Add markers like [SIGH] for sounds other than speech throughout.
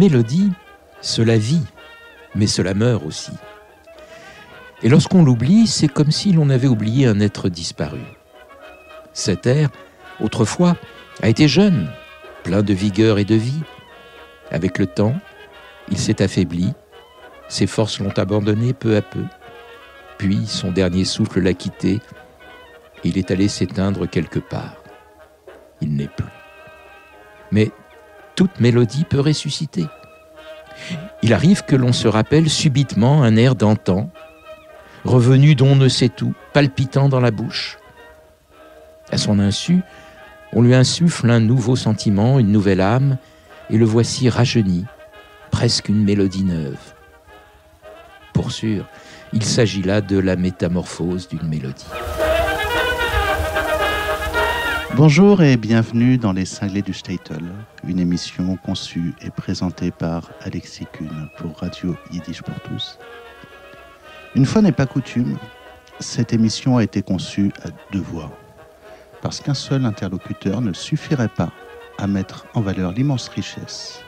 Mélodie, cela vit, mais cela meurt aussi. Et lorsqu'on l'oublie, c'est comme si l'on avait oublié un être disparu. Cet air, autrefois, a été jeune, plein de vigueur et de vie. Avec le temps, il s'est affaibli, ses forces l'ont abandonné peu à peu, puis son dernier souffle l'a quitté, il est allé s'éteindre quelque part. Il n'est plus. Mais toute mélodie peut ressusciter. Il arrive que l'on se rappelle subitement un air d'antan, revenu d'on ne sait où, palpitant dans la bouche. À son insu, on lui insuffle un nouveau sentiment, une nouvelle âme, et le voici rajeuni, presque une mélodie neuve. Pour sûr, il s'agit là de la métamorphose d'une mélodie. Bonjour et bienvenue dans Les Cinglés du Statel, une émission conçue et présentée par Alexis Kuhn pour Radio Yiddish pour tous. Une fois n'est pas coutume, cette émission a été conçue à deux voix, parce qu'un seul interlocuteur ne suffirait pas à mettre en valeur l'immense richesse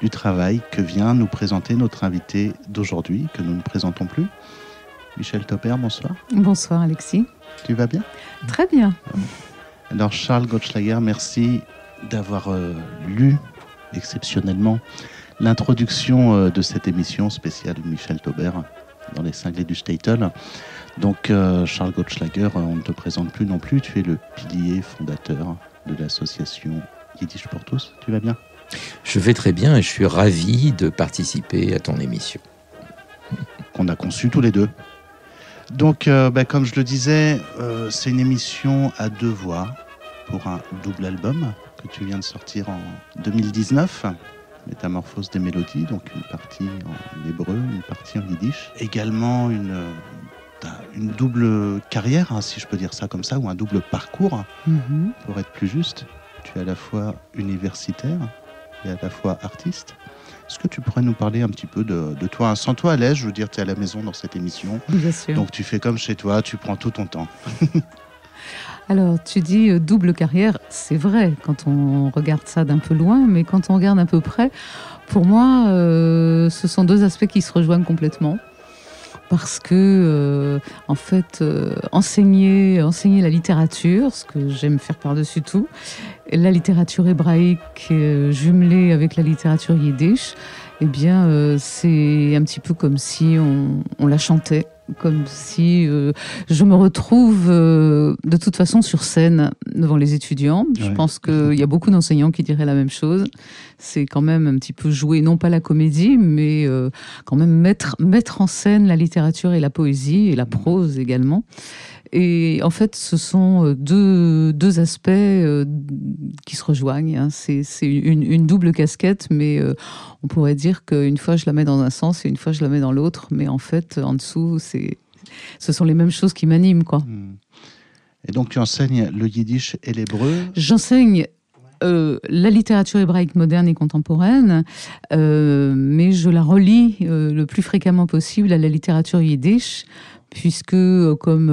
du travail que vient nous présenter notre invité d'aujourd'hui, que nous ne présentons plus. Michel Topper, bonsoir. Bonsoir Alexis. Tu vas bien? Très bien. Alors Charles Gottschlager, merci d'avoir euh, lu exceptionnellement l'introduction euh, de cette émission spéciale Michel Tauber dans les cinglés du Statel. Donc euh, Charles Gottschlager, on ne te présente plus non plus, tu es le pilier fondateur de l'association Yiddish pour tous. Tu vas bien? Je vais très bien et je suis ravi de participer à ton émission. Qu'on a conçu tous les deux. Donc, euh, bah, comme je le disais, euh, c'est une émission à deux voix pour un double album que tu viens de sortir en 2019. Métamorphose des mélodies, donc une partie en hébreu, une partie en yiddish. Également une, euh, une double carrière, hein, si je peux dire ça comme ça, ou un double parcours, Mhm. pour être plus juste. Tu es à la fois universitaire et à la fois artiste. Est-ce que tu pourrais nous parler un petit peu de, de toi? Sans toi à l'aise, je veux dire, tu es à la maison dans cette émission. Bien sûr. Donc tu fais comme chez toi, tu prends tout ton temps. [LAUGHS] Alors, tu dis euh, double carrière, c'est vrai quand on regarde ça d'un peu loin, mais quand on regarde un peu près, pour moi, euh, ce sont deux aspects qui se rejoignent complètement. Parce que, euh, en fait, euh, enseigner, enseigner la littérature, ce que j'aime faire par-dessus tout, la littérature hébraïque euh, jumelée avec la littérature yiddish, eh bien, c'est un petit peu comme si on, la chantait, comme si je me retrouve de toute façon sur scène devant les étudiants. Je Ouais. pense qu'il y a beaucoup d'enseignants qui diraient la même chose. C'est quand même un petit peu jouer, non pas la comédie, mais euh, quand même mettre, mettre en scène la littérature et la poésie, et la prose également. Et en fait, ce sont euh, deux, deux aspects euh, qui se rejoignent. hein. C'est une, une double casquette, mais euh, on pourrait dire qu'une fois je la mets dans un sens et une fois je la mets dans l'autre. Mais en fait, en dessous, c'est ce sont les mêmes choses qui m'animent. quoi. Hmm. Et donc tu enseignes le yiddish et l'hébreu. J'enseigne euh, la littérature hébraïque moderne et contemporaine, euh, mais je la relie euh, le plus fréquemment possible à la littérature yiddish, puisque, euh, comme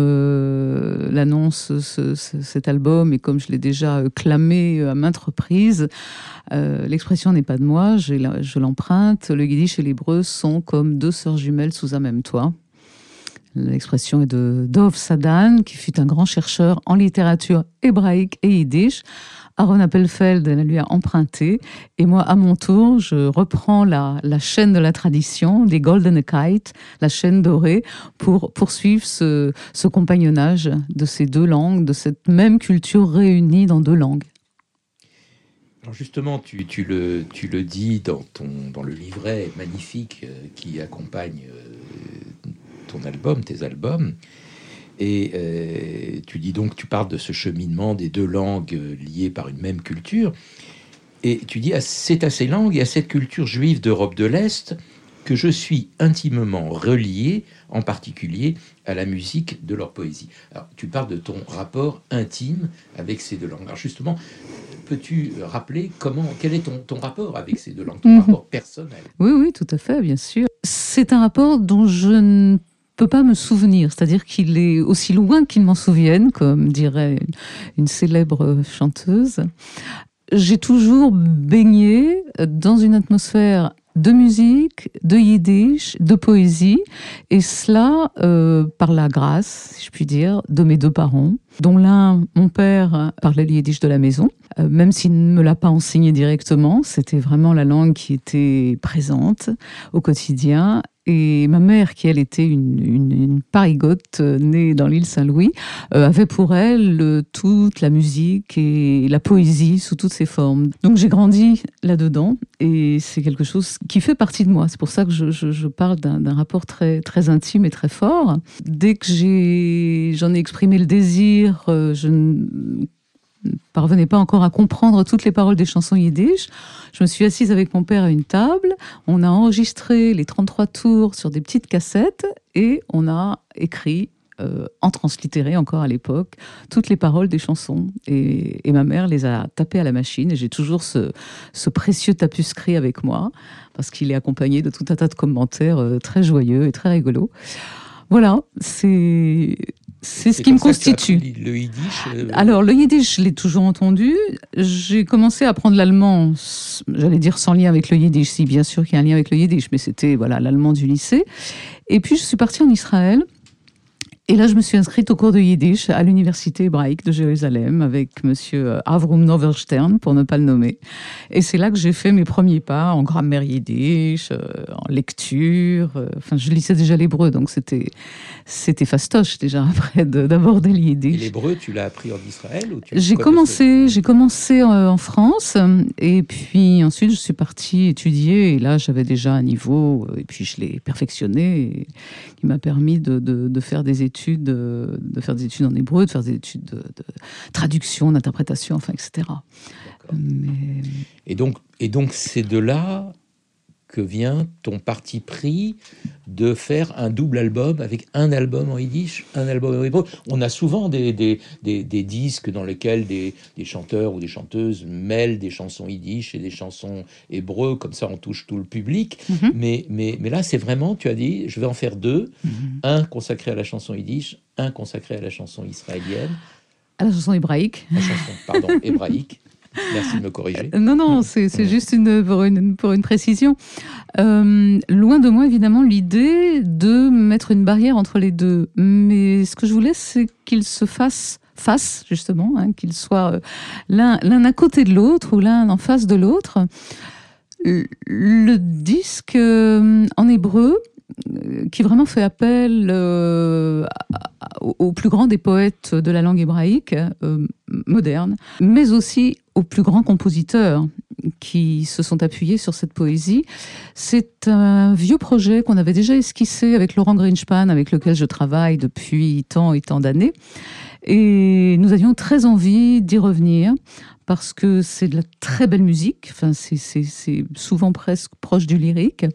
l'annonce ce- ce- cet album et comme je l'ai déjà clamé à maintes reprises, l'expression n'est pas de moi, je l'emprunte. Le yiddish et l'hébreu sont comme deux sœurs jumelles sous un même toit. L'expression est de Dov Sadan, qui fut un grand chercheur en littérature hébraïque et yiddish. Aaron Appelfeld la lui a emprunté. Et moi, à mon tour, je reprends la, chaîne de la tradition, des Golden Kite, la chaîne dorée, pour poursuivre ce, compagnonnage de ces deux langues, de cette même culture réunie dans deux langues. Justement, tu, le, dis dans le livret magnifique euh, qui accompagne euh, ton album, tes albums. Et euh, tu dis donc, tu parles de ce cheminement des deux langues euh, liées par une même culture. Et tu dis, ah, c'est à ces langues et à cette culture juive d'Europe de l'Est que je suis intimement relié, en particulier à la musique de leur poésie. Alors, tu parles de ton rapport intime avec ces deux langues. Alors justement, peux-tu rappeler comment, quel est ton, ton rapport avec ces deux langues, ton Mhm. rapport personnel? Oui, oui, tout à fait, bien sûr. C'est un rapport dont je ne peux pas me souvenir, c'est-à-dire qu'il est aussi loin qu'il m'en souvienne, comme dirait une, célèbre chanteuse. j'ai toujours baigné dans une atmosphère de musique, de yiddish, de poésie, et cela euh, par la grâce, si je puis dire, de mes deux parents, dont l'un, mon père, parlait le yiddish de la maison, euh, même s'il ne me l'a pas enseigné directement, c'était vraiment la langue qui était présente au quotidien, et ma mère, qui elle était une, une, parigote euh, née dans l'île Saint-Louis, euh, avait pour elle toute la musique et la poésie sous toutes ses formes. Donc j'ai grandi là-dedans et c'est quelque chose qui fait partie de moi. C'est pour ça que je, parle d'un rapport très, très intime et très fort. Dès que j'en ai, ai, exprimé le désir, euh, je parvenais pas encore à comprendre toutes les paroles des chansons yiddish. Je me suis assise avec mon père à une table, on a enregistré les 33 tours sur des petites cassettes et on a écrit euh, en translittéré encore à l'époque, toutes les paroles des chansons. Et, ma mère les a tapées à la machine et j'ai toujours ce, ce, précieux tapuscrit avec moi parce qu'il est accompagné de tout un tas de commentaires euh, très joyeux et très rigolos. Voilà, c'est c'est ce qui me constitue. Le yiddish euh, Alors, le yiddish, je l'ai toujours entendu. J'ai commencé à apprendre l'allemand, j'allais dire sans lien avec le yiddish. Si, bien sûr qu'il y a un lien avec le yiddish, mais c'était voilà l'allemand du lycée. Et puis, je suis partie en Israël. Et là, je me suis inscrite au cours de Yiddish à l'université hébraïque de Jérusalem avec monsieur euh, Avrum Noverstern, pour ne pas le nommer. Et c'est là que j'ai fait mes premiers pas en grammaire Yiddish, euh, en lecture. Euh, enfin, je lisais déjà l'hébreu, donc c'était, c'était fastoche déjà après d'aborder le Yiddish. l'hébreu, tu l'as appris en Israël ou J'ai commencé, j'ai commencé en France et puis ensuite je suis partie étudier et là j'avais déjà un niveau et puis je l'ai perfectionné et qui m'a permis de, de, de faire des études de faire des études en hébreu, de faire des études de, traduction, d'interprétation, enfin, etc. Et donc, et donc c'est de là que vient ton parti pris de faire un double album avec un album en yiddish, un album en hébreu. On a souvent des, des, des, disques dans lesquels des, des, chanteurs ou des chanteuses mêlent des chansons yiddish et des chansons hébreux, comme ça on touche tout le public. Mhm. mais, mais, mais là, c'est vraiment, tu as dit, je vais en faire deux, mhm. un consacré à la chanson yiddish, un consacré à la chanson israélienne. À la chanson hébraïque. La chanson, pardon, [LAUGHS] hébraïque. Merci de me corriger. Non, non, c'est juste une, pour, une, pour une précision. Euh, loin de moi, évidemment, l'idée de mettre une barrière entre les deux. Mais ce que je voulais, c'est qu'ils se fassent face, justement, hein, qu'ils soient euh, l'un à côté de l'autre ou l'un en face de l'autre. Le disque euh, en hébreu, qui vraiment fait appel euh, au plus grand des poètes de la langue hébraïque euh, moderne, mais aussi aux plus grands compositeurs qui se sont appuyés sur cette poésie. C'est un vieux projet qu'on avait déjà esquissé avec Laurent Greenspan, avec lequel je travaille depuis tant et tant d'années. Et nous avions très envie d'y revenir parce que c'est de la très belle musique. Enfin, c'est souvent presque proche du lyrique.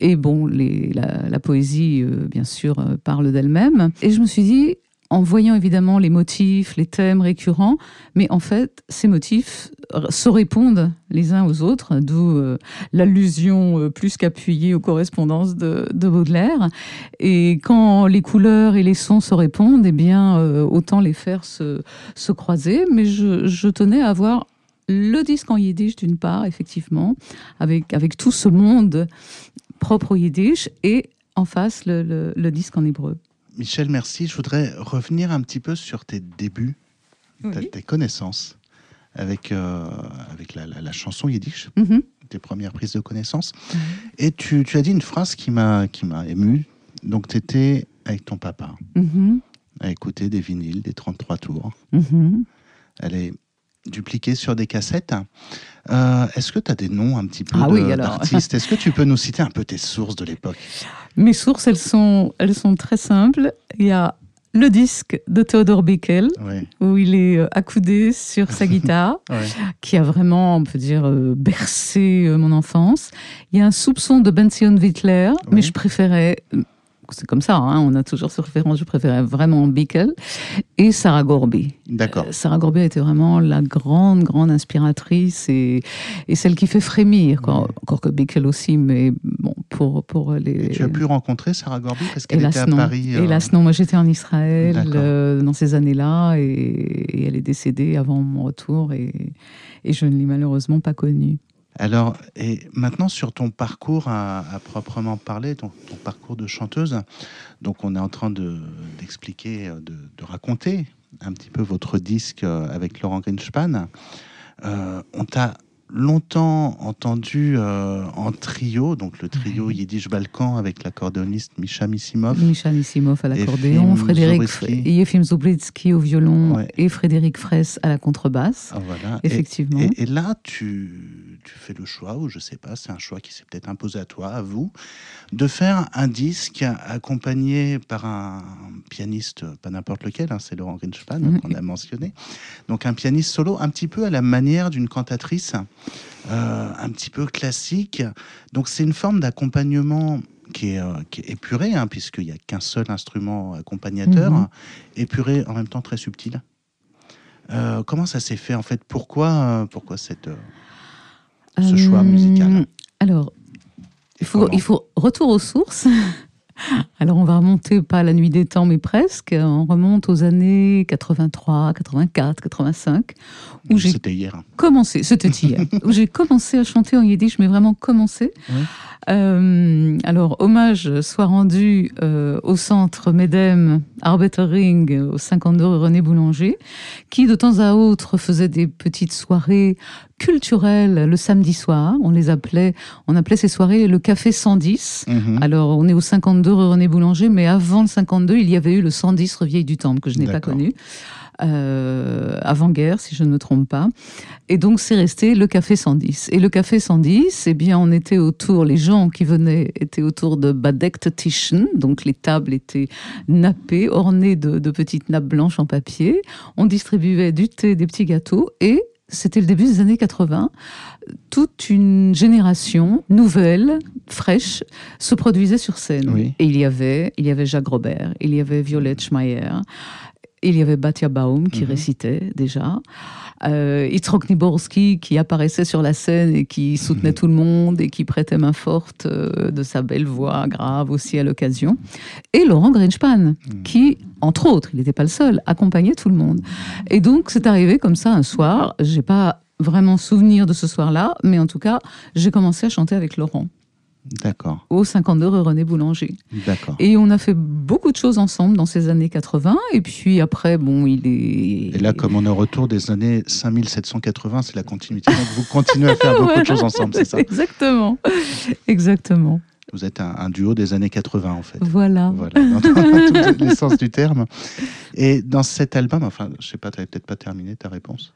Et bon, la, poésie, euh, bien sûr, euh, parle d'elle-même. Et je me suis dit, en voyant évidemment les motifs, les thèmes récurrents, mais en fait, ces motifs se répondent les uns aux autres, d'où euh, l'allusion euh, plus qu'appuyée aux correspondances de, Baudelaire. Et quand les couleurs et les sons se répondent, eh bien, euh, autant les faire se, se croiser. Mais je, tenais à avoir le disque en yiddish d'une part, effectivement, avec, avec tout ce monde propre au yiddish, et en face le disque en hébreu. Michel, merci. Je voudrais revenir un petit peu sur tes débuts, tes connaissances avec, euh, avec la, chanson yiddish, mm-hmm. tes premières prises de connaissances. Mm-hmm. Et tu, tu, as dit une phrase qui m'a ému. Donc, tu étais avec ton papa mm-hmm. à écouter des vinyles, des 33 tours. Elle est dupliquée sur des cassettes. Euh, est-ce que tu as des noms un petit peu ah d'artistes? Est-ce que tu peux nous citer un peu tes sources de l'époque? Mes sources, elles sont, elles sont très simples. Il y a le disque de Theodore Bickel, où il est euh, accoudé sur sa [LAUGHS] guitare, qui a vraiment, on peut dire, euh, bercé mon enfance. Il y a un soupçon de Benzion Wittler, mais je préférais c'est comme ça, hein, on a toujours ce référence, je préférais vraiment Bickel, et Sarah Gorby. D'accord. Euh, Sarah Gorby était vraiment la grande, grande inspiratrice et, et celle qui fait frémir, encore que Bickel aussi, mais bon, pour, pour les... tu as pu rencontrer Sarah Gorby parce qu'elle était à Paris euh... Hélas non, moi j'étais en Israël euh, dans ces années-là et, elle est décédée avant mon retour et, et je ne l'ai malheureusement pas connu. Alors, et maintenant sur ton parcours à, proprement parler, ton, parcours de chanteuse, donc on est en train d'expliquer, de, de, raconter un petit peu votre disque avec Laurent Greenspan. Euh, on t'a longtemps entendu euh, en trio, donc le trio Yiddish Balkan avec l'accordéoniste Misha Missimov. Misha Missimov à l'accordéon, Frédéric Yefim Zubritsky au violon et Frédéric Fraisse à la contrebasse. Ah, voilà. Effectivement. Et, là, tu, tu, fais le choix, ou je sais pas, c'est un choix qui s'est peut-être imposé à toi, à vous, de faire un disque accompagné par un pianiste, pas n'importe lequel, hein, c'est Laurent Grinspan qu'on a mentionné. Donc un pianiste solo, un petit peu à la manière d'une cantatrice. Euh, un petit peu classique. Donc c'est une forme d'accompagnement qui est, euh, épuré, hein, puisqu'il n'y a qu'un seul instrument accompagnateur, mhm. épuré en même temps très subtil. Euh, comment ça s'est fait en fait? Pourquoi, pourquoi cette, ce choix musical? Alors, il faut, il faut retour aux sources. [LAUGHS] Alors on va remonter pas à la nuit des temps, mais presque. On remonte aux années 83, 84, 85. Où j'ai c'était hier. Commencé, c'était hier. [LAUGHS] où j'ai commencé à chanter en yiddish, mais vraiment commencé. Euh, alors, hommage soit rendu euh, au centre Medem Arbeitering au 52 René Boulanger, qui de temps à autre faisait des petites soirées culturelles le samedi soir. On les appelait, on appelait ces soirées le Café 110. Mhm. Alors, on est au 52 René Boulanger, mais avant le 52, il y avait eu le 110 Revieille du Temple, que je n'ai pas connu. Euh, avant-guerre, si je ne me trompe pas. Et donc, c'est resté le Café 110. Et le Café 110, eh bien, on était autour, les gens qui venaient étaient autour de Badekt Tischen, donc les tables étaient nappées, ornées de, de petites nappes blanches en papier. On distribuait du thé, des petits gâteaux et c'était le début des années 80, toute une génération nouvelle, fraîche, se produisait sur scène. Et il y avait, il y avait Jacques Robert, il y avait Violette Schmeyer, il y avait Batia Baum qui mhm. récitait déjà. Euh, Itzrok Niborski qui apparaissait sur la scène et qui soutenait mhm. tout le monde et qui prêtait main forte euh, de sa belle voix grave aussi à l'occasion. Et Laurent Greenspan mhm. qui, entre autres, il n'était pas le seul, accompagnait tout le monde. Et donc c'est arrivé comme ça un soir. J'ai pas vraiment souvenir de ce soir-là, mais en tout cas, j'ai commencé à chanter avec Laurent. D'accord. Au 52 rue René Boulanger. D'accord. Et on a fait beaucoup de choses ensemble dans ces années 80. Et puis après, bon, il est. Et là, comme on est au retour des années 5780, c'est la continuité. Donc vous continuez à faire [LAUGHS] beaucoup de choses ensemble, c'est ça? Exactement. Exactement. Vous êtes un, duo des années 80, en fait. Voilà. Voilà, dans, dans tous les sens du terme. Et dans cet album, enfin, je sais pas, tu n'avais peut-être pas terminé ta réponse?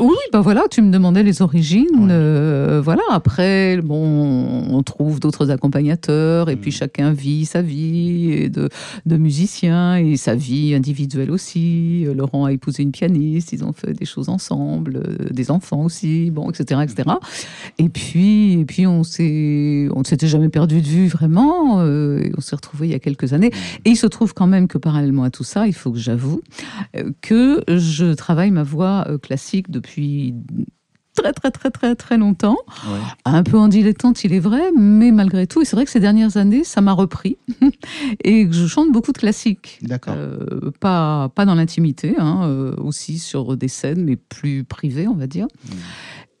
Oui, ben voilà, tu me demandais les origines. Euh, voilà, après, bon, on trouve d'autres accompagnateurs et puis mm. chacun vit sa vie de, de musicien et sa vie individuelle aussi. Laurent a épousé une pianiste, ils ont fait des choses ensemble, euh, des enfants aussi, bon, etc., etc. Mm. Et puis, et puis on s'est, on ne s'était jamais perdu de vue vraiment. Euh, on s'est retrouvés il y a quelques années. Mm. Et il se trouve quand même que parallèlement à tout ça, il faut que j'avoue que je travaille ma voix classique de depuis très très très très très longtemps. Un peu en dilettante, il est vrai, mais malgré tout, et c'est vrai que ces dernières années, ça m'a repris [LAUGHS] et que je chante beaucoup de classiques. D'accord. Euh, pas pas dans l'intimité, hein, euh, aussi sur des scènes, mais plus privées, on va dire.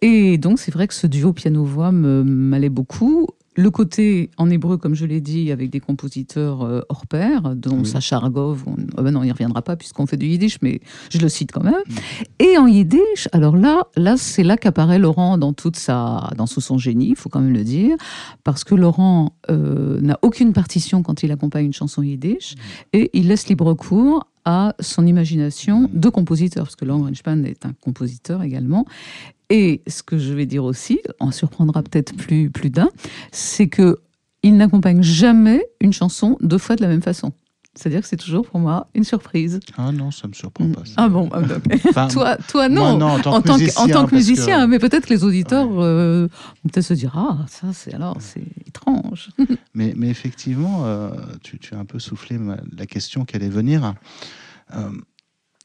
Et donc c'est vrai que ce duo piano-voix m'allait beaucoup le côté en hébreu, comme je l'ai dit, avec des compositeurs euh, hors pair, dont Sacha Argov, on, oh ben non, il reviendra pas puisqu'on fait du yiddish, mais je le cite quand même. Mm. Et en yiddish, alors là, là c'est là qu'apparaît Laurent dans toute sa, dans tout son génie, il faut quand même le dire, parce que Laurent euh, n'a aucune partition quand il accompagne une chanson yiddish, mm. et il laisse libre cours à son imagination de compositeur, parce que Laurent Greenspan est un compositeur également. Et ce que je vais dire aussi, en surprendra peut-être plus, plus d'un, c'est que il n'accompagne jamais une chanson deux fois de la même façon. C'est-à-dire que c'est toujours pour moi une surprise. Ah non, ça ne me surprend pas. Ah bon, ah, [LAUGHS] toi, toi non. en, tant que musicien, en tant que musicien mais peut-être que les auditeurs euh, vont peut-être se dire ah ça c'est alors c'est étrange. [LAUGHS] mais, mais effectivement, euh, tu, tu, as un peu soufflé la question qui allait venir. Euh,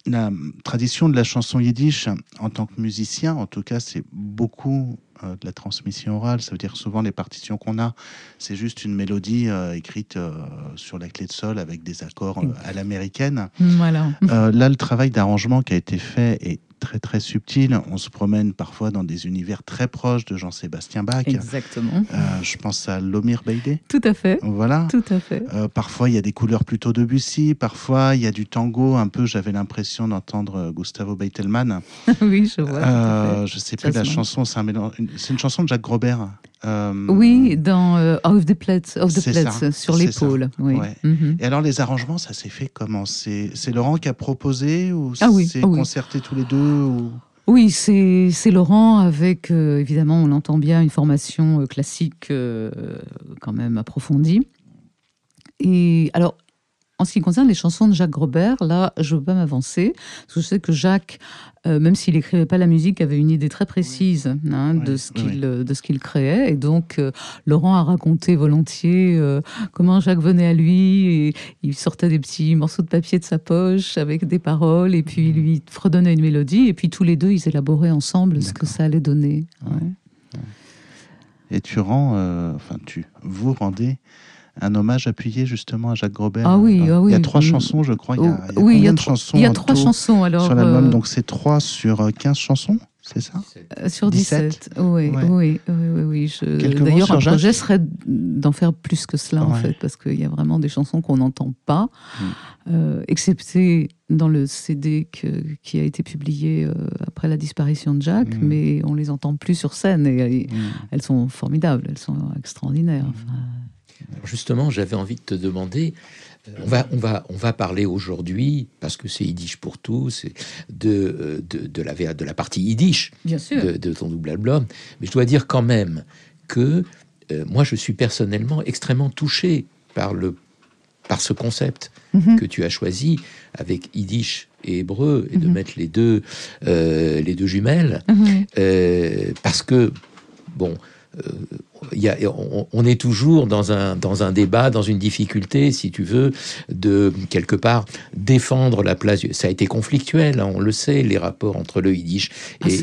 la tradition de la chanson yiddish, en tant que musicien, en tout cas, c'est beaucoup euh, de la transmission orale. Ça veut dire souvent les partitions qu'on a, c'est juste une mélodie euh, écrite euh, sur la clé de sol avec des accords à l'américaine. Voilà. là, le travail d'arrangement qui a été fait est très très subtil. On se promène parfois dans des univers très proches de Jean-Sébastien Bach. Exactement. Euh, je pense à Lomir Beydé. Tout à fait. Voilà. Tout à fait. Euh, parfois, il y a des couleurs plutôt de Bussy. Parfois, il y a du tango. Un peu, j'avais l'impression d'entendre euh, Gustavo Beitelman. [LAUGHS] oui, je vois. Euh, je sais plus la chanson. C'est un C'est une chanson de Jacques Grobert. Euh, oui, dans euh, Off the Plates, of the Plates sur l'épaule. Oui. Mhm. Et alors, les arrangements, ça s'est fait comment? C'est Laurent qui a proposé ou ah oui, c'est ah concerté tous les deux ou... Oui, c'est Laurent avec, euh, évidemment, on entend bien, une formation classique quand même approfondie. Et alors, en ce qui concerne les chansons de Jacques Grobert, là, je ne veux pas m'avancer, parce que je sais que Jacques, euh, même s'il n'écrivait pas la musique, avait une idée très précise hein, de ce qu'il euh, de ce qu'il créait. Et donc, euh, Laurent a raconté volontiers comment Jacques venait à lui et il sortait des petits morceaux de papier de sa poche avec des paroles et puis il lui fredonnait une mélodie. Et puis tous les deux, ils élaboraient ensemble ce que ça allait donner. Et tu rends, enfin, tu vous rendez un hommage appuyé justement à Jacques Grobert. Ah oui, ah oui. Il y a trois chansons, je crois. Il y a, il y a oui, il y a chansons Il y a trois chansons alors. Sur l'album, euh, donc c'est trois sur 15 euh, chansons c'est ça? Euh, Sur 17, Oui, oui, oui, oui, D'ailleurs, un projet serait d'en faire plus que cela, en fait, parce qu'il y a vraiment des chansons qu'on n'entend pas, mm. excepté dans le CD qui a été publié après la disparition de Jacques, mm. mais on les entend plus sur scène, et, mm. elles sont formidables, elles sont extraordinaires. Enfin, justement, j'avais envie de te demander, euh, on va, on va, on va parler aujourd'hui, parce que c'est Yiddish pour tous, de, euh, de, de, la, de la partie Yiddish De, ton double album. Mais je dois dire quand même que euh, moi, je suis personnellement extrêmement touché par, le, par ce concept mhm. que tu as choisi avec Yiddish et hébreu, et de mhm. mettre les deux, les deux jumelles, mhm. parce que, bon, on, est toujours dans un, dans un débat, dans une difficulté, si tu veux, de quelque part défendre la place. Ça a été conflictuel, hein, on le sait, les rapports entre le yiddish et,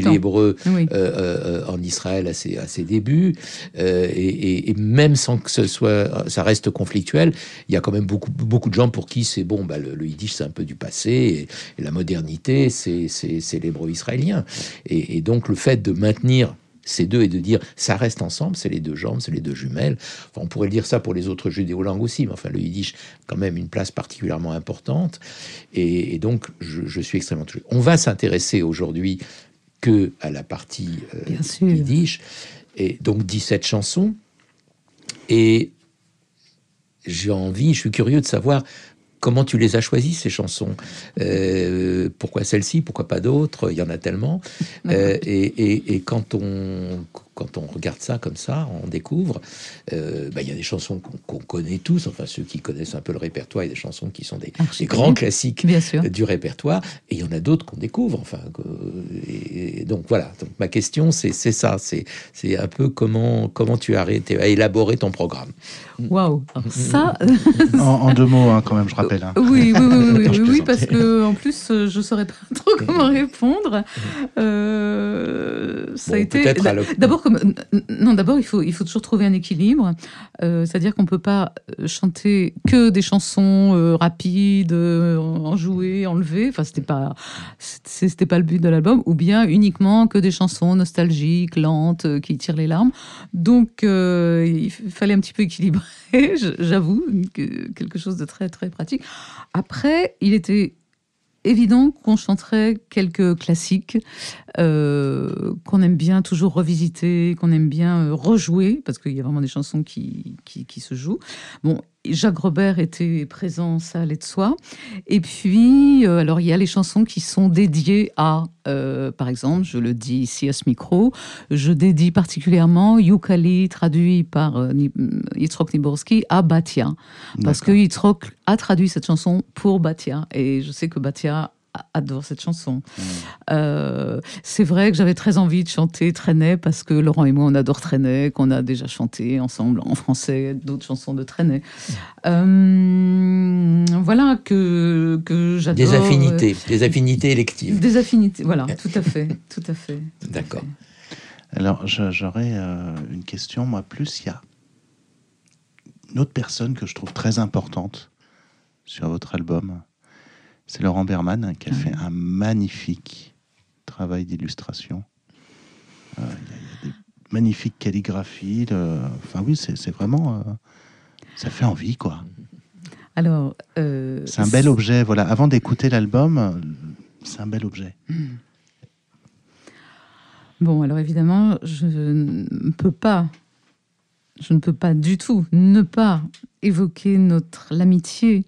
l'hébreu euh, euh, en Israël à ses, à ses débuts. Euh, et, même sans que ce soit, ça reste conflictuel, il y a quand même beaucoup, beaucoup de gens pour qui c'est bon, bah, le, yiddish c'est un peu du passé, et, la modernité c'est l'hébreu israélien. et donc le fait de maintenir ces deux et de dire ça reste ensemble, c'est les deux jambes, c'est les deux jumelles. on pourrait dire ça pour les autres judéo-langues aussi, mais enfin le yiddish quand même une place particulièrement importante. Et, donc je, suis extrêmement touché. On va s'intéresser aujourd'hui que à la partie euh, yiddish, et donc 17 chansons. Et j'ai envie, je suis curieux de savoir comment tu les as choisies, ces chansons? Euh, Pourquoi celle-ci? Pourquoi pas d'autres? Il y en a tellement. Euh, et, et, quand on quand on regarde ça comme ça, on découvre, euh, bah, il y a des chansons qu'on connaît tous, enfin ceux qui connaissent un peu le répertoire, il y a des chansons qui sont des, grands classiques du répertoire, et il y en a d'autres qu'on découvre. Enfin, et, donc voilà. Donc ma question, c'est ça, c'est un peu comment comment tu as, as élaboré ton programme. Waouh, ça. [LAUGHS] en, deux mots, hein, quand même, je rappelle. Hein. Oui, oui, oui, oui, [LAUGHS] oui, parce que en plus, je saurais pas trop comment [LAUGHS] répondre. Euh, ça a été. D'abord non, d'abord, il faut, il faut toujours trouver un équilibre. Euh, c'est-à-dire qu'on peut pas euh, chanter que des chansons euh, rapides, enjouées, enlevées. Enfin, c'était pas, c'était pas le but de l'album. Ou bien uniquement que des chansons nostalgiques, lentes, qui tirent les larmes. Donc, il fallait un petit peu équilibrer, [LAUGHS] j'avoue, quelque chose de très, très pratique. Après, il était évident qu'on chanterait quelques classiques euh, qu'on aime bien toujours revisiter, qu'on aime bien euh, rejouer, parce qu'il y a vraiment des chansons qui, qui, se jouent. Bon, Jacques Robert était présent, ça allait de soi. Et puis, euh, alors il y a les chansons qui sont dédiées à, par exemple, je le dis ici à ce micro, je dédie particulièrement Yukali, traduit par Yitzhak Niborski, à Batia. Parce que Yitzhak a traduit cette chanson pour Batia. Et je sais que Batia adore cette chanson. Mm. Euh, c'est vrai que j'avais très envie de chanter Trenet parce que Laurent et moi on adore Trenet, qu'on a déjà chanté ensemble en français d'autres chansons de Trenet. Euh, voilà que, que j'adore. Des affinités, des affinités électives. Des affinités, voilà, tout à fait, tout à fait. D'accord. Alors j'aurais euh, une question, moi plus il y a une autre personne que je trouve très importante sur votre album C'est Laurent Berman qui a fait un magnifique travail d'illustration. Euh, Il y, a des magnifiques calligraphies. le- Enfin oui, c'est vraiment... euh, ça fait envie, quoi. Alors, euh, C'est un bel objet. Voilà. Avant d'écouter l'album, c'est un bel objet. Bon, alors évidemment, je ne peux pas, je ne peux pas du tout ne pas évoquer notre l'amitié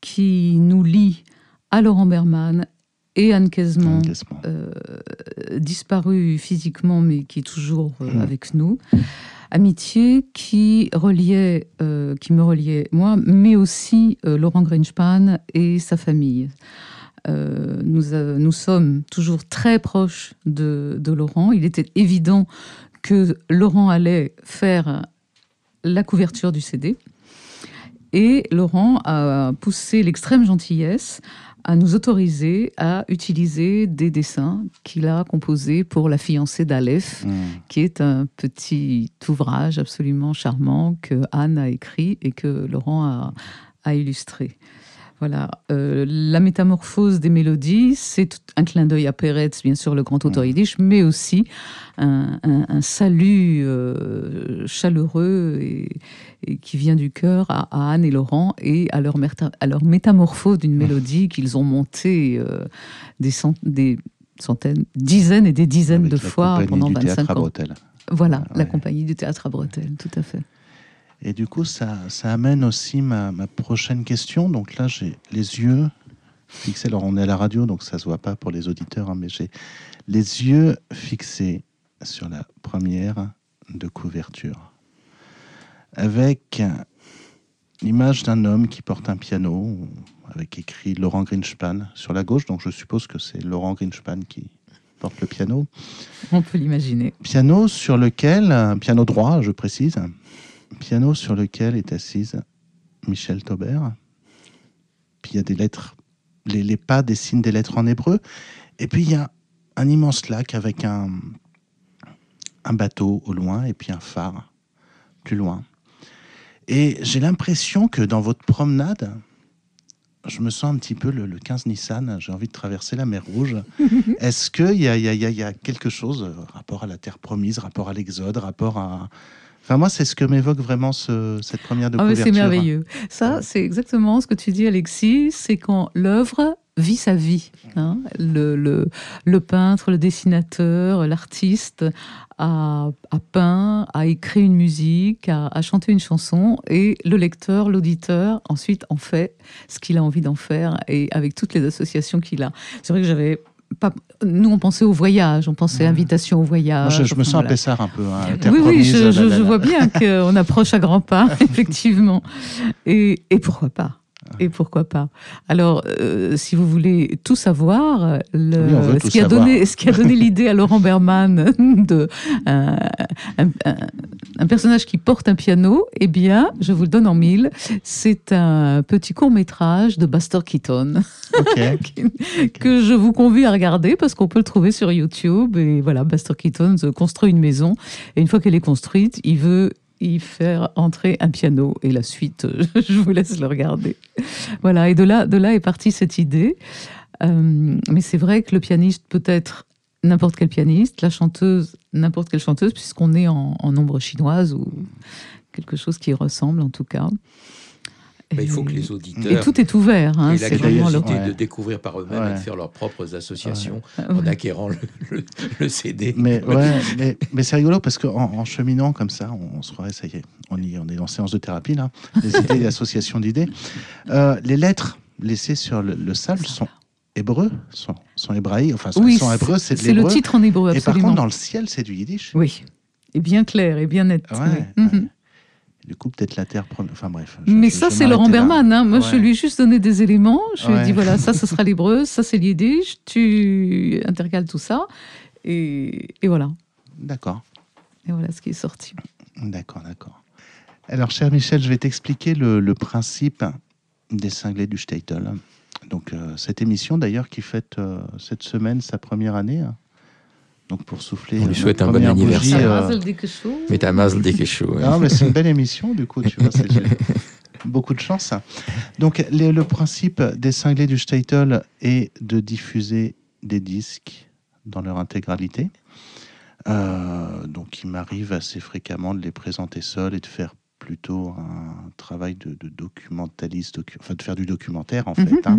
qui nous lie à Laurent Berman et Anne Engagement. euh, disparu physiquement, mais qui est toujours euh, Mhm. avec nous. Amitié qui reliait, euh, qui me reliait moi, mais aussi Laurent Greenspan et sa famille. Nous, nous sommes toujours très proches de, de Laurent. Il était évident que Laurent allait faire la couverture du CD. Et Laurent a poussé l'extrême gentillesse à nous autoriser à utiliser des dessins qu'il a composés pour la fiancée d'Aleph, Mm. qui est un petit ouvrage absolument charmant que Anne a écrit et que Laurent a, a illustré. Voilà, Euh, la métamorphose des mélodies, c'est un clin d'œil à Peretz, bien sûr, le grand auteur yiddish, mais aussi un, un- un salut euh, chaleureux et, et qui vient du cœur à, à Anne et Laurent et à leur, merta- à leur métamorphose d'une mélodie qu'ils ont montée euh, des, cent- des centaines, dizaines et des dizaines Avec de fois pendant du 25 théâtre à ans. Bretelles. Voilà, Ouais. la compagnie du théâtre à Bretelles, tout à fait. Et du coup, ça, ça amène aussi ma, ma prochaine question. Donc là, j'ai les yeux fixés. Alors, on est à la radio, donc ça se voit pas pour les auditeurs, hein, mais j'ai les yeux fixés sur la première de couverture. Avec l'image d'un homme qui porte un piano, avec écrit Laurent Greenspan sur la gauche. Donc, je suppose que c'est Laurent Greenspan qui porte le piano. On peut l'imaginer. Piano sur lequel, piano droit, je précise, piano sur lequel est assise Michel Taubert. Puis il y a des lettres, les, les pas dessinent des lettres en hébreu. Et puis il y a un immense lac avec un, un bateau au loin et puis un phare plus loin. Et j'ai l'impression que dans votre promenade, je me sens un petit peu le, le 15 Nissan, j'ai envie de traverser la mer Rouge. [LAUGHS] Est-ce qu'il y y, a, il y a- il y a quelque chose, euh, rapport à la terre promise, rapport à l'exode, rapport à... Enfin, moi, c'est ce que m'évoque vraiment ce- cette première de Ah, couverture. c'est merveilleux. Ça, c'est exactement ce que tu dis, Alexis. C'est quand l'œuvre vit sa vie. hein. Le, le, le peintre, le dessinateur, l'artiste a, a peint, a écrit une musique, a, a chanté une chanson, et le lecteur, l'auditeur, ensuite en fait ce qu'il a envie d'en faire, et avec toutes les associations qu'il a. C'est vrai que j'avais pas. Nous, on pensait au voyage, on pensait invitation au Moi, voyage. je, je me sens voilà. un Pessard un peu. hein, Oui, oui, je, vois bien [LAUGHS] qu'on approche à grands pas, [LAUGHS] effectivement. Et, et pourquoi pas? Et pourquoi pas. Alors, euh, si vous voulez tout savoir, le- Oui, ce, tout qui a savoir. donné, ce qui a donné [LAUGHS] l'idée à Laurent Berman de euh, un, un- un personnage qui porte un piano, eh bien, je vous le donne en mille, c'est un petit court métrage de Buster Keaton. [LAUGHS] Que je vous convie à regarder parce qu'on peut le trouver sur YouTube. Et voilà, Buster Keaton construit une maison. Et une fois qu'elle est construite, il veut y faire entrer un piano. Et la suite, euh, [LAUGHS] je vous laisse le regarder. Voilà, et de là, de là est partie cette idée. Euh, mais c'est vrai que le pianiste peut être n'importe quel pianiste, la chanteuse n'importe quelle chanteuse, puisqu'on est en, en ombre chinoise ou quelque chose qui ressemble en tout cas. Bah, il faut que Et- les et auditeurs tout est ouvert. Hein, aient la c'est vraiment le- curiosité Ouais. de découvrir par eux-mêmes Ouais. et de faire leurs propres associations Ouais. en acquérant le, le- le CD. Mais, ouais, mais, mais c'est rigolo parce qu'en en cheminant comme ça, on, on se croirait, ça y est, on, y, on est en séance de thérapie là, les [LAUGHS] idées, l'association d'idées. Euh, les lettres laissées sur le, le sable sont hébreux, sont, sont hébraïques, enfin sont, Oui, sont hébreux, c'est le titre en hébreu, Et par absolument. contre, dans le ciel, c'est du yiddish. Oui, et bien clair et bien net. Ouais, oui. ouais. Mhm. Du coup, peut-être la terre première. Enfin bref. je- Mais je- ça, c'est Laurent. Berman. hein. Moi, je lui ai juste donné des éléments. Je lui ai dit, voilà, ça, ce sera [LAUGHS] l'hébreu, ça, c'est le yiddish. Tu intercales tout ça. Et, et voilà. D'accord. Et voilà ce qui est sorti. D'accord, d'accord. Alors, cher Michel, je vais t'expliquer le, le principe des cinglés du Statel. Donc, euh, cette émission, d'ailleurs, qui fête euh, cette semaine sa première année. hein. Donc, pour souffler. On lui souhaite un bon anniversaire. euh, Mais t'as Mazel. Non, mais c'est une belle émission, du coup, tu vois. c'est- [LAUGHS] Beaucoup de chance. Donc, le principe des cinglés du Statel est de diffuser des disques dans leur intégralité. Euh, donc, il m'arrive assez fréquemment de les présenter seuls et de faire plutôt un travail de, documentaliste, enfin de faire du documentaire en mhm, fait. Hein.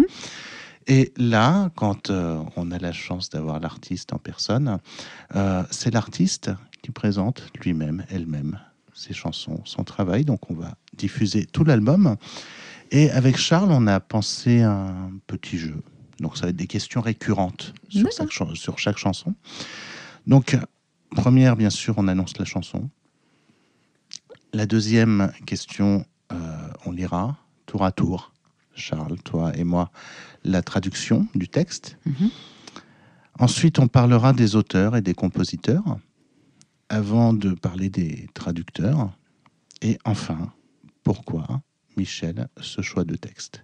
Et là, quand euh, on a la chance d'avoir l'artiste en personne, euh, c'est l'artiste qui présente lui-même, elle-même, ses chansons, son travail. Donc on va diffuser tout l'album. Et avec Charles, on a pensé un petit jeu. Donc ça va être des questions récurrentes sur, sur chaque chanson. Donc, première, bien sûr, on annonce la chanson. La deuxième question, euh, on lira tour à tour, Charles, toi et moi, la traduction du texte. Mhm. Ensuite, on parlera des auteurs et des compositeurs, avant de parler des traducteurs. Et enfin, pourquoi, Michel, ce choix de texte?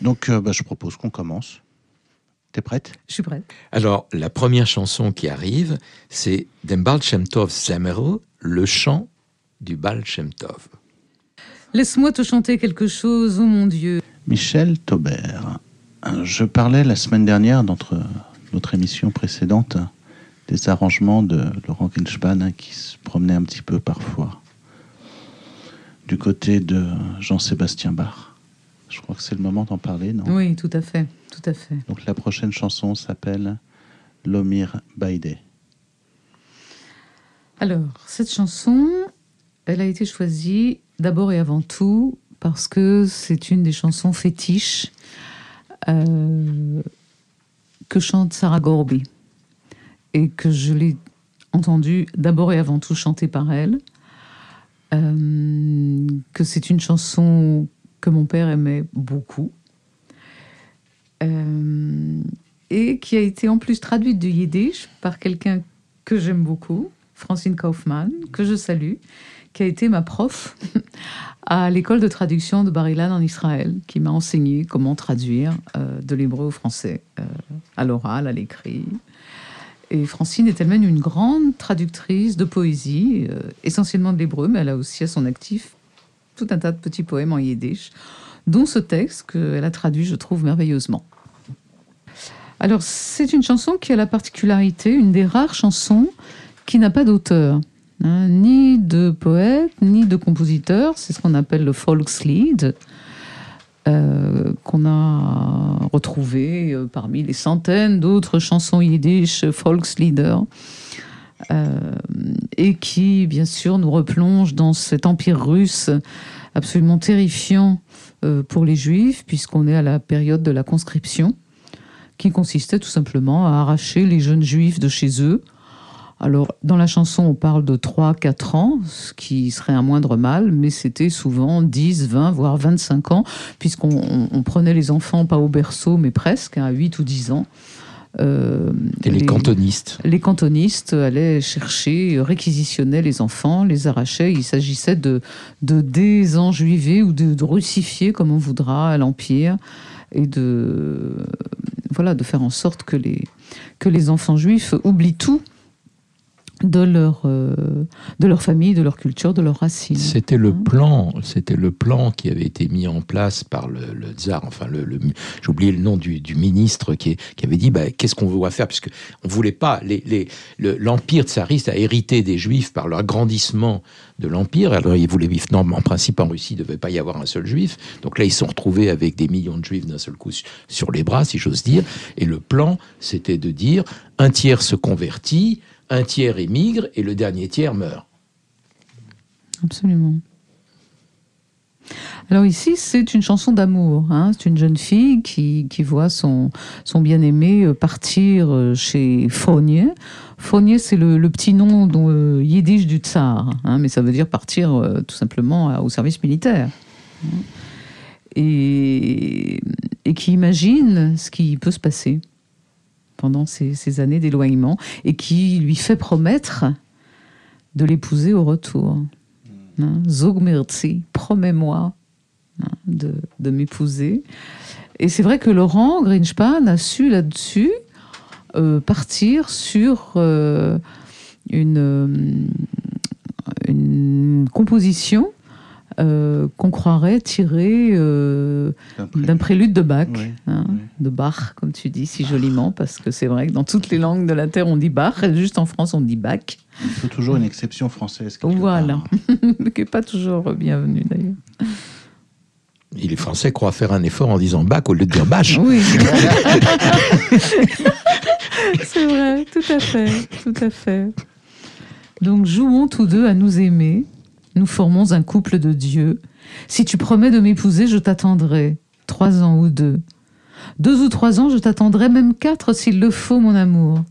Donc, euh, bah, je propose qu'on commence. T'es prête? Je suis prête. Alors, la première chanson qui arrive, c'est Dembal Shem Tov Zamero, le chant du Bal Shem Tov. Laisse-moi te chanter quelque chose, oh mon Dieu. Michel Taubert. Je parlais la semaine dernière, dans notre émission précédente, des arrangements de Laurent Ginspan hein, qui se promenait un petit peu parfois du côté de Jean-Sébastien Bach. Je crois que c'est le moment d'en parler, non? Oui, tout à fait, tout à fait. Donc la prochaine chanson s'appelle Lomir Baïdé. Alors, cette chanson, elle a été choisie d'abord et avant tout parce que c'est une des chansons fétiches euh, que chante Sarah Gorby. Et que je l'ai entendue d'abord et avant tout chantée par elle. Euh, que c'est une chanson que mon père aimait beaucoup. Euh, et qui a été en plus traduite de yiddish par quelqu'un que j'aime beaucoup, Francine Kaufmann, que je salue, qui a été ma prof à l'école de traduction de Bar-Ilan en Israël, qui m'a enseigné comment traduire euh, de l'hébreu au français, euh, à l'oral, à l'écrit. Et Francine est elle-même une grande traductrice de poésie, euh, essentiellement de l'hébreu, mais elle a aussi à son actif tout un tas de petits poèmes en yiddish, dont ce texte qu'elle a traduit, je trouve, merveilleusement. Alors, c'est une chanson qui a la particularité, une des rares chansons qui n'a pas d'auteur. Hein, ni de poète, ni de compositeur. C'est ce qu'on appelle le Volkslied, euh, qu'on a retrouvé euh, parmi les centaines d'autres chansons yiddish, Volkslieder, euh, et qui, bien sûr, nous replonge dans cet empire russe absolument terrifiant pour les juifs, puisqu'on est à la période de la conscription, qui consistait tout simplement à arracher les jeunes juifs de chez eux alors, dans la chanson, on parle de 3-4 ans, ce qui serait un moindre mal, mais c'était souvent 10, 20, voire 25 ans, puisqu'on prenait les enfants pas au berceau, mais presque, à 8 ou 10 ans. Euh, et les, cantonistes Les cantonistes allaient chercher, réquisitionnaient les enfants, les arrachaient. Il s'agissait de, de désenjuiver ou de, de russifier, comme on voudra, l'Empire, et de, voilà, de faire en sorte que les, que les enfants juifs oublient tout de leur, euh, de leur famille, de leur culture, de leurs racines. C'était le hein. plan, c'était le plan qui avait été mis en place par le, tsar, enfin le, j'ai oublié le nom du, ministre qui, qui, avait dit bah, qu'est-ce qu'on va faire? Puisque on voulait pas les, l'empire tsariste a hérité des juifs par l'agrandissement de l'empire. Alors ils voulaient vivre non, en principe en Russie, il ne devait pas y avoir un seul juif. Donc là ils se sont retrouvés avec des millions de juifs d'un seul coup sur les bras, si j'ose dire. Et le plan, c'était de dire un tiers se convertit un tiers émigre et le dernier tiers meurt. Absolument. Alors ici, c'est une chanson d'amour. Hein. C'est une jeune fille qui, voit son, bien-aimé euh, partir euh, chez Fournier. Fournier, c'est le, petit nom dont, euh, yiddish du tsar, hein, mais ça veut dire partir tout simplement au service militaire. Et qui imagine ce qui peut se passer pendant ces, années d'éloignement et qui lui fait promettre de l'épouser au retour. Hein, Zog merci, promets-moi hein, de, m'épouser. Et c'est vrai que Laurent Greenspan a su là-dessus euh, partir sur euh, une, une, composition euh, qu'on croirait tiré euh, d'un prélude de Bach, Oui, hein, oui. de Bach, comme tu dis si joliment, parce que c'est vrai que dans toutes les langues de la Terre, on dit Bach, et juste en France, on dit Bach, Il faut toujours une exception française. Voilà. [LAUGHS] qui n'est pas toujours bienvenue d'ailleurs. Et les Français croient faire un effort en disant bac au lieu de dire bâche. Oui. [LAUGHS] [LAUGHS] c'est vrai, tout à fait, tout à fait. Donc jouons tous deux à nous aimer. Nous formons un couple de Dieu. Si tu promets de m'épouser, je t'attendrai. Trois ans ou deux. Deux ou trois ans, je t'attendrai, même quatre s'il le faut, mon amour.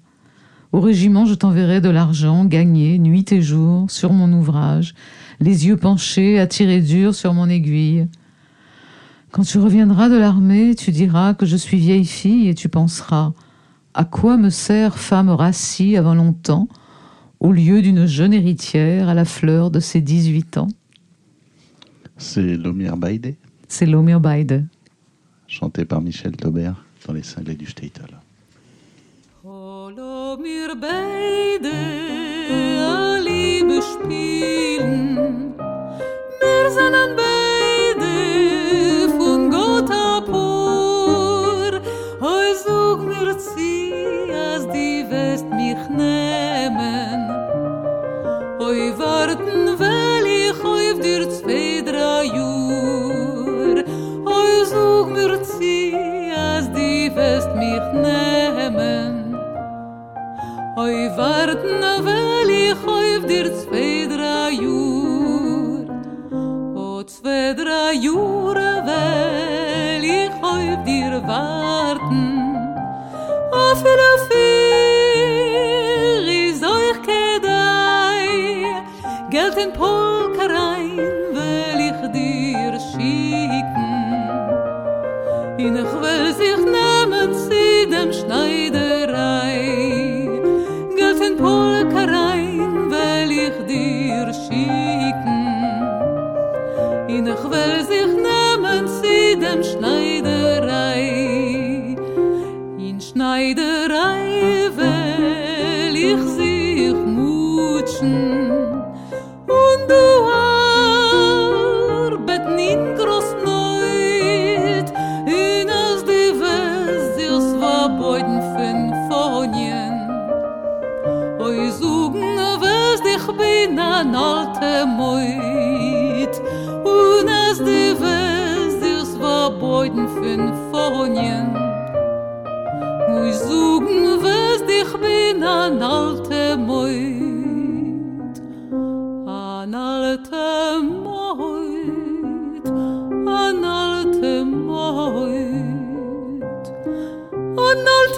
Au régiment, je t'enverrai de l'argent gagné nuit et jour sur mon ouvrage, les yeux penchés à tirer dur sur mon aiguille. Quand tu reviendras de l'armée, tu diras que je suis vieille fille et tu penseras à quoi me sert femme rassie avant longtemps? Au lieu d'une jeune héritière à la fleur de ses 18 ans C'est Lomir Baïdé, C'est Lomir Baide. chanté par Michel Taubert dans les cinglés du Statel. Hallo, wir beide, a Liebe spielen. Wir sind beide von Gott abhor. Heu such mir zieh, als die West mich nehmen. Heu warten, weil ich auf dir zwei, drei Jür.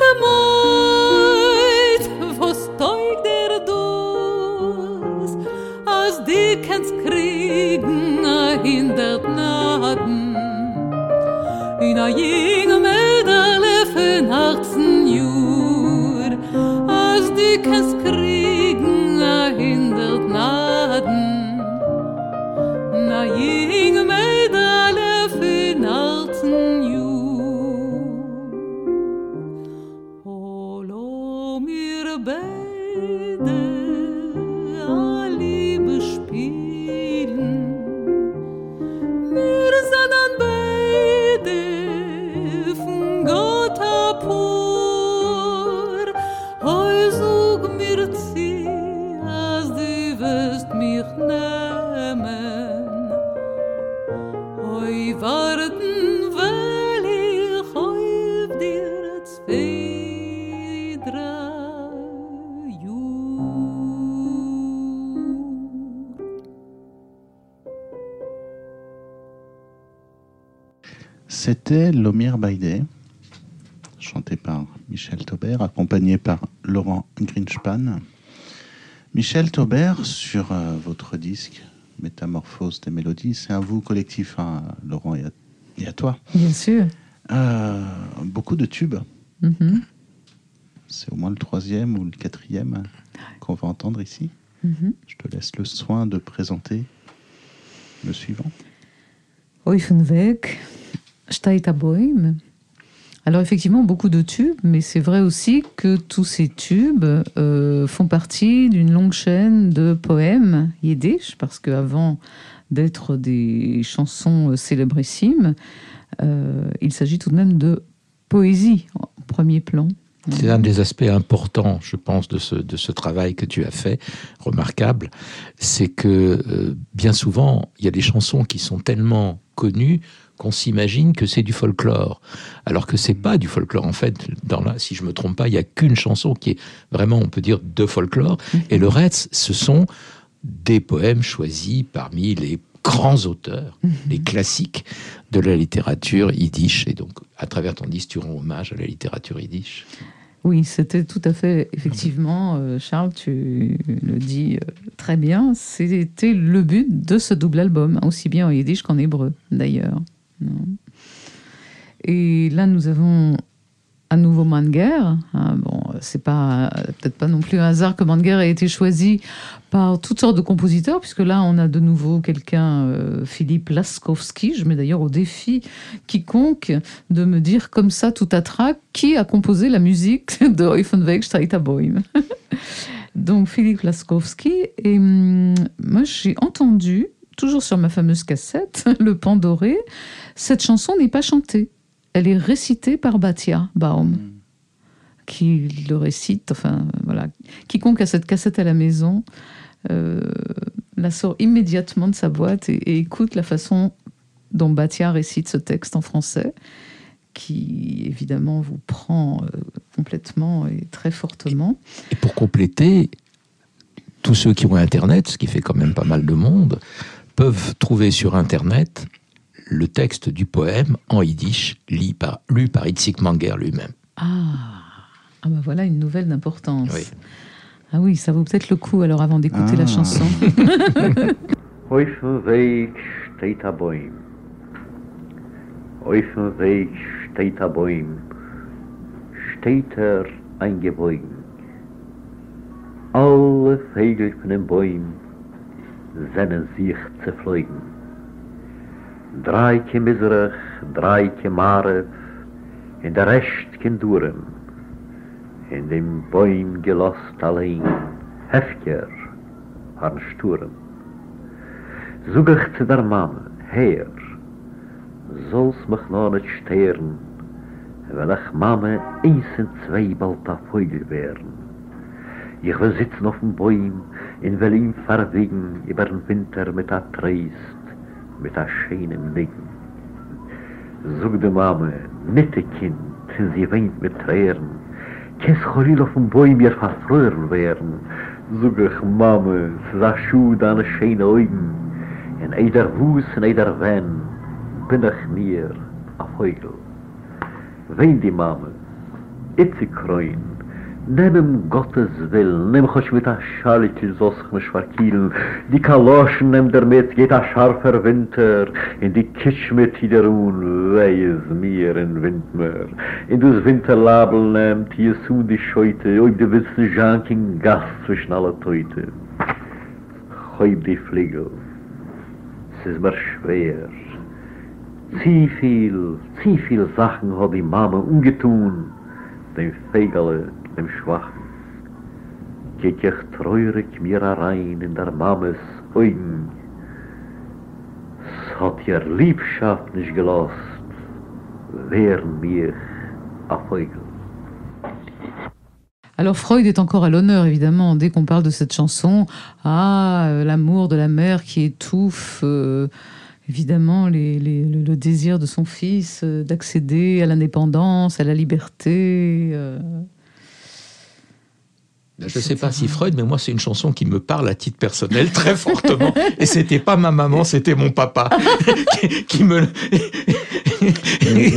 the moon. C'était Lomir Baïdé, chanté par Michel Taubert, accompagné par Laurent Greenspan. Michel Taubert, sur euh, votre disque Métamorphose des mélodies, c'est un vous collectif, hein, Laurent et à, et à toi. Bien sûr. Euh, beaucoup de tubes, Mhm, c'est au moins le troisième ou le quatrième qu'on va entendre ici. mhm. Je te laisse le soin de présenter le suivant. Alors effectivement, beaucoup de tubes, mais c'est vrai aussi que tous ces tubes euh, font partie d'une longue chaîne de poèmes yiddish, parce qu'avant d'être des chansons célébrissimes, il s'agit tout de même de poésie en premier plan. C'est un des aspects importants, je pense, de ce, de ce travail que tu as fait, remarquable. C'est que euh, bien souvent, il y a des chansons qui sont tellement connues qu'on s'imagine que c'est du folklore, alors que c'est pas du folklore. En fait, dans la, si je me trompe pas, il y a qu'une chanson qui est vraiment, on peut dire, de folklore, et le reste, ce sont des poèmes choisis parmi les grands auteurs, mhm. les classiques de la littérature yiddish. Et donc, à travers ton disque, tu rends hommage à la littérature yiddish. Oui, c'était tout à fait, effectivement, euh, Charles, tu le dis euh, très bien, c'était le but de ce double album, aussi bien en yiddish qu'en hébreu, d'ailleurs. Et là, nous avons un nouveau Manger. Hein, bon, c'est pas peut-être pas non plus un hasard que Manger ait été choisi par toutes sortes de compositeurs, puisque là, on a de nouveau quelqu'un, euh, Philippe Laskowski. Je mets d'ailleurs au défi quiconque de me dire comme ça, tout à trac, qui a composé la musique [LAUGHS] de Eufenweg Streitaboim. [LAUGHS] Donc, Philippe Laskowski. Et hum, moi, j'ai entendu, toujours sur ma fameuse cassette, [LAUGHS] Le Pandoré, cette chanson n'est pas chantée elle est récitée par Batia Baum, hmm. qui le récite. Enfin, voilà. Quiconque a cette cassette à la maison euh, la sort immédiatement de sa boîte et, écoute la façon dont Batia récite ce texte en français, qui évidemment vous prend euh, complètement et très fortement. Et pour compléter, tous ceux qui ont Internet, ce qui fait quand même pas mal de monde, peuvent trouver sur Internet le texte du poème en yiddish, lu par, lu par Itzik Manger lui-même. Ah, ah bah voilà une nouvelle d'importance. Ah oui, ça vaut peut-être le coup alors avant d'écouter la ah. chanson. [LAUGHS] Alle von den Bäumen sennen sich zerflogen. Drei ke Mizrach, drei ke Marev, in der Rest ken Durem, in dem Bäum gelost allein, Hefker, an Sturm. Zugach zu der Mame, Heer, soll's mich noch nicht stehren, wenn ich Mame eins und zwei bald a Feugel wären. Ich will sitzen auf dem Bäum, in ihm verwegen, über den Winter mit a Treist, mit a scheinem Ding. Sog de Mame, nette Kind, sie weint mit Tränen, kes Choril auf dem Bäum ihr verfröhren werden. Sog ich Mame, sa schu deine scheine Augen, in eider Wuss, in eider Wenn, bin ich mir a Feugel. Wein die Mame, itzi kreuen, Nem im Gottes Will, nem choć mit a Schalikel sosch mich verkielen, die Kaloschen nem damit geht a scharfer Winter, in die Kitsch mit hiderun, wei es mir in Windmer. In dus Winterlabel nehmt, hier su die Scheute, ob du willst ein Janking Gast zwischen alle Teute. Choib die Fliegel, es ist mir schwer, Zie viel, zie viel Sachen hat die Mama ungetun, dem Fegele, Alors Freud est encore à l'honneur, évidemment, dès qu'on parle de cette chanson. Ah, euh, l'amour de la mère qui étouffe, euh, évidemment, le, désir de son fils euh, d'accéder à l'indépendance, à la liberté. Je ne sais pas si Freud, mais moi, c'est une chanson qui me parle à titre personnel très fortement. Et c'était pas ma maman, c'était mon papa [LAUGHS] qui, me.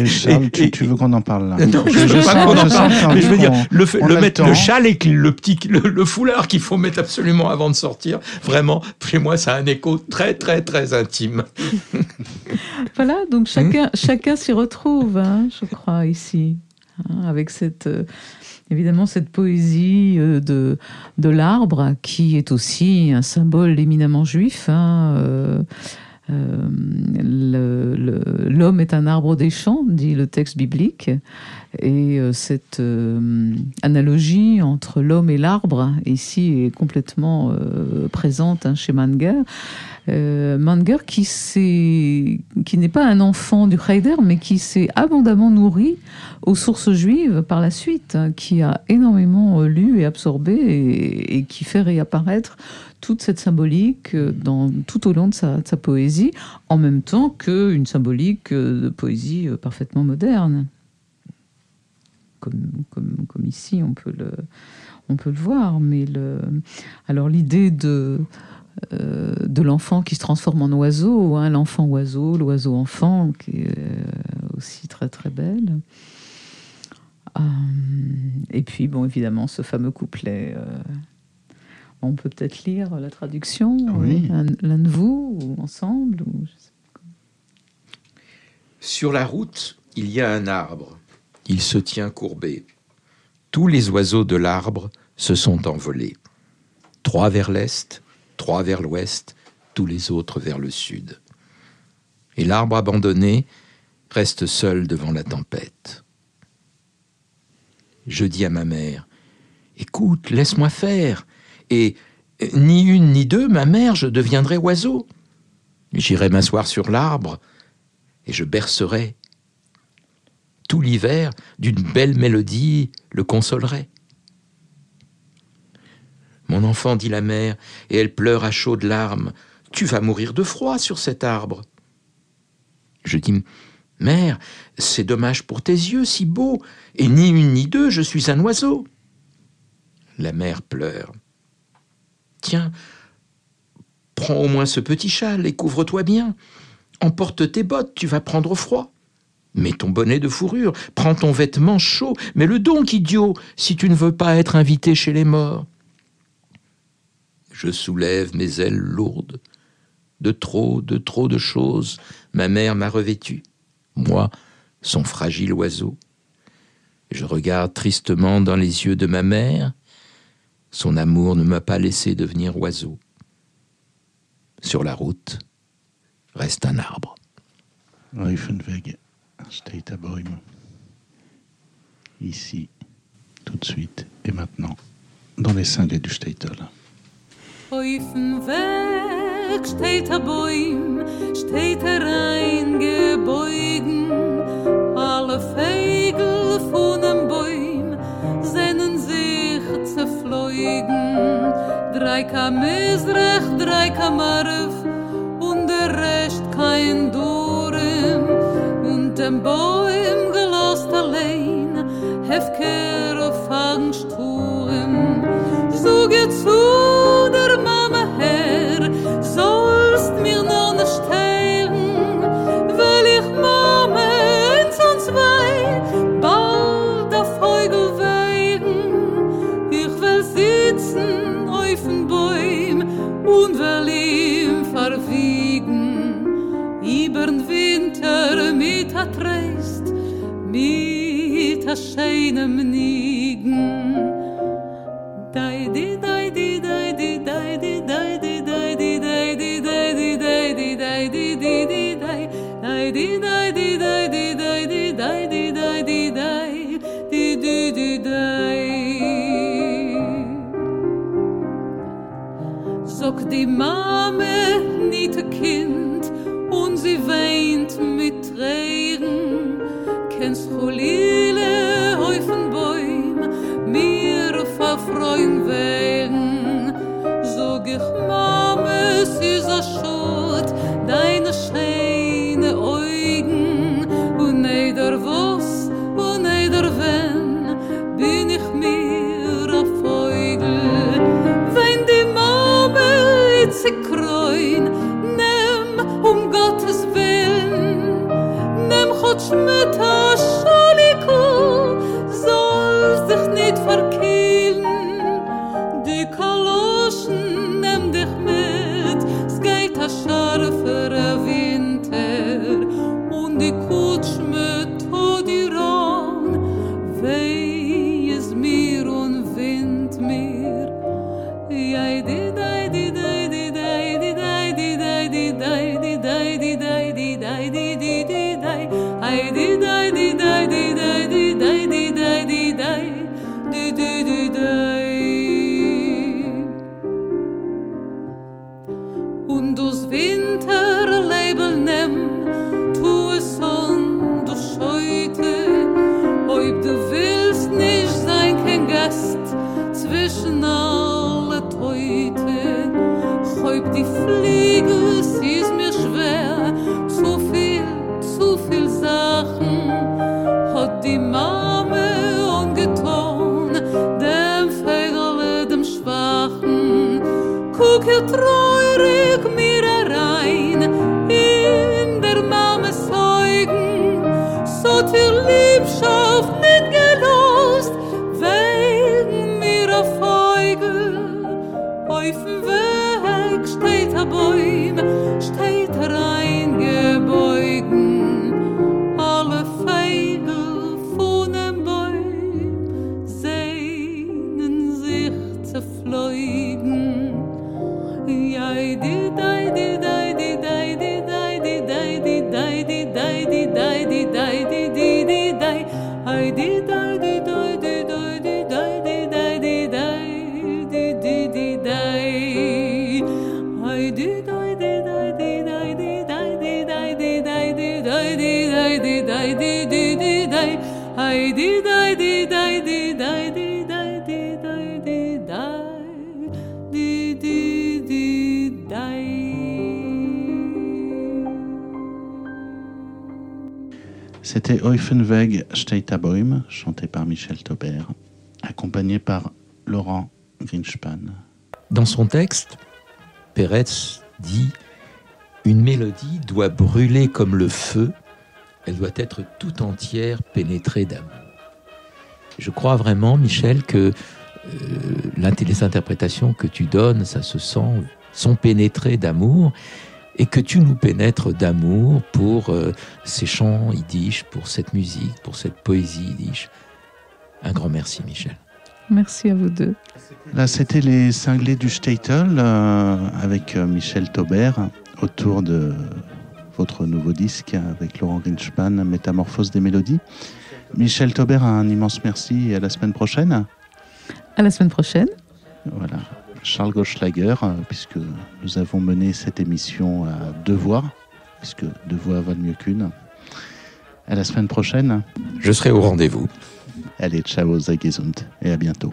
Charles, tu, veux qu'on en parle là? Non, je, veux pas qu'on en parle. Mais je veux dire, le, le mettre le châle et le petit, le, foulard qu'il faut mettre absolument avant de sortir, vraiment, chez moi, ça a un écho très, très, très intime. [LAUGHS] voilà, donc chacun, chacun s'y retrouve, hein, je crois, ici, hein, avec cette. Euh, évidemment cette poésie euh, de, l'arbre qui est aussi un symbole éminemment juif. Hein, euh, l'homme est un arbre des champs, dit le texte biblique. Et euh, cette euh, analogie entre l'homme et l'arbre, ici, est complètement euh, présente hein, chez Manger. Manger qui, n'est pas un enfant du Heider, mais qui s'est abondamment nourri aux sources juives par la suite, hein, qui a énormément lu et absorbé et qui fait réapparaître toute cette symbolique dans, tout au long de sa, poésie, en même temps qu'une symbolique de poésie parfaitement moderne comme, comme, ici, on peut le, on peut le voir. Mais le, alors l'idée de, euh, de l'enfant qui se transforme en oiseau, hein, l'enfant oiseau, l'oiseau enfant, qui est euh, aussi très très belle. Euh, et puis, bon, évidemment, ce fameux couplet. On peut peut-être lire la traduction, l'un de vous, ou ensemble. Ou Sur la route, il y a un arbre il se tient courbé. Tous les oiseaux de l'arbre se sont envolés. Trois vers l'est, trois vers l'ouest, tous les autres vers le sud. Et l'arbre abandonné reste seul devant la tempête. Je dis à ma mère, Écoute, laisse-moi faire, et ni une ni deux, ma mère, je deviendrai oiseau. J'irai m'asseoir sur l'arbre, et je bercerai tout l'hiver, d'une belle mélodie, le consolerait. Mon enfant, dit la mère, et elle pleure à chaudes larmes, tu vas mourir de froid sur cet arbre. Je dis, Mère, c'est dommage pour tes yeux, si beaux, et ni une ni deux, je suis un oiseau. La mère pleure. Tiens, prends au moins ce petit châle et couvre-toi bien. Emporte tes bottes, tu vas prendre froid. Mets ton bonnet de fourrure, prends ton vêtement chaud, mais le donc, idiot, si tu ne veux pas être invité chez les morts. Je soulève mes ailes lourdes. De trop, de trop de choses, ma mère m'a revêtu. Moi, son fragile oiseau. Je regarde tristement dans les yeux de ma mère. Son amour ne m'a pas laissé devenir oiseau. Sur la route reste un arbre. Staterboim. Ici, tout de suite et maintenant, dans les cinglés du Statel. Häufen weg steht der Bäum, steht er eingebeugen. Alle Vögel Drei kam Misrach, drei kam und der Rest kein Durem. dem Bäum gelost allein, hefkere freedom Steitabaum, chanté par Michel Taubert, accompagné par Laurent Greenspan. Dans son texte, Peretz dit Une mélodie doit brûler comme le feu, elle doit être tout entière pénétrée d'amour. Je crois vraiment, Michel, que euh, les interprétations que tu donnes, ça se sent, sont pénétrées d'amour et que tu nous pénètres d'amour pour euh, ces chants yiddish, pour cette musique, pour cette poésie yiddish. Un grand merci, Michel. Merci à vous deux. Là, c'était les cinglés du Statel euh, avec euh, Michel Taubert autour de votre nouveau disque avec Laurent Grinspan, Métamorphose des mélodies. Michel Taubert, un immense merci et à la semaine prochaine. À la semaine prochaine. Voilà. Charles Gauchlager, euh, puisque nous avons mené cette émission à deux voix, puisque deux voix valent mieux qu'une. À la semaine prochaine. Je serai au rendez-vous. Allez, ciao, Zagezund, et à bientôt.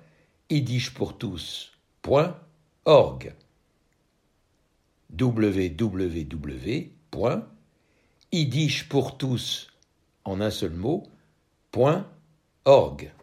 yiddishpourtous.org www.yiddishpourtous en un seul mot, .org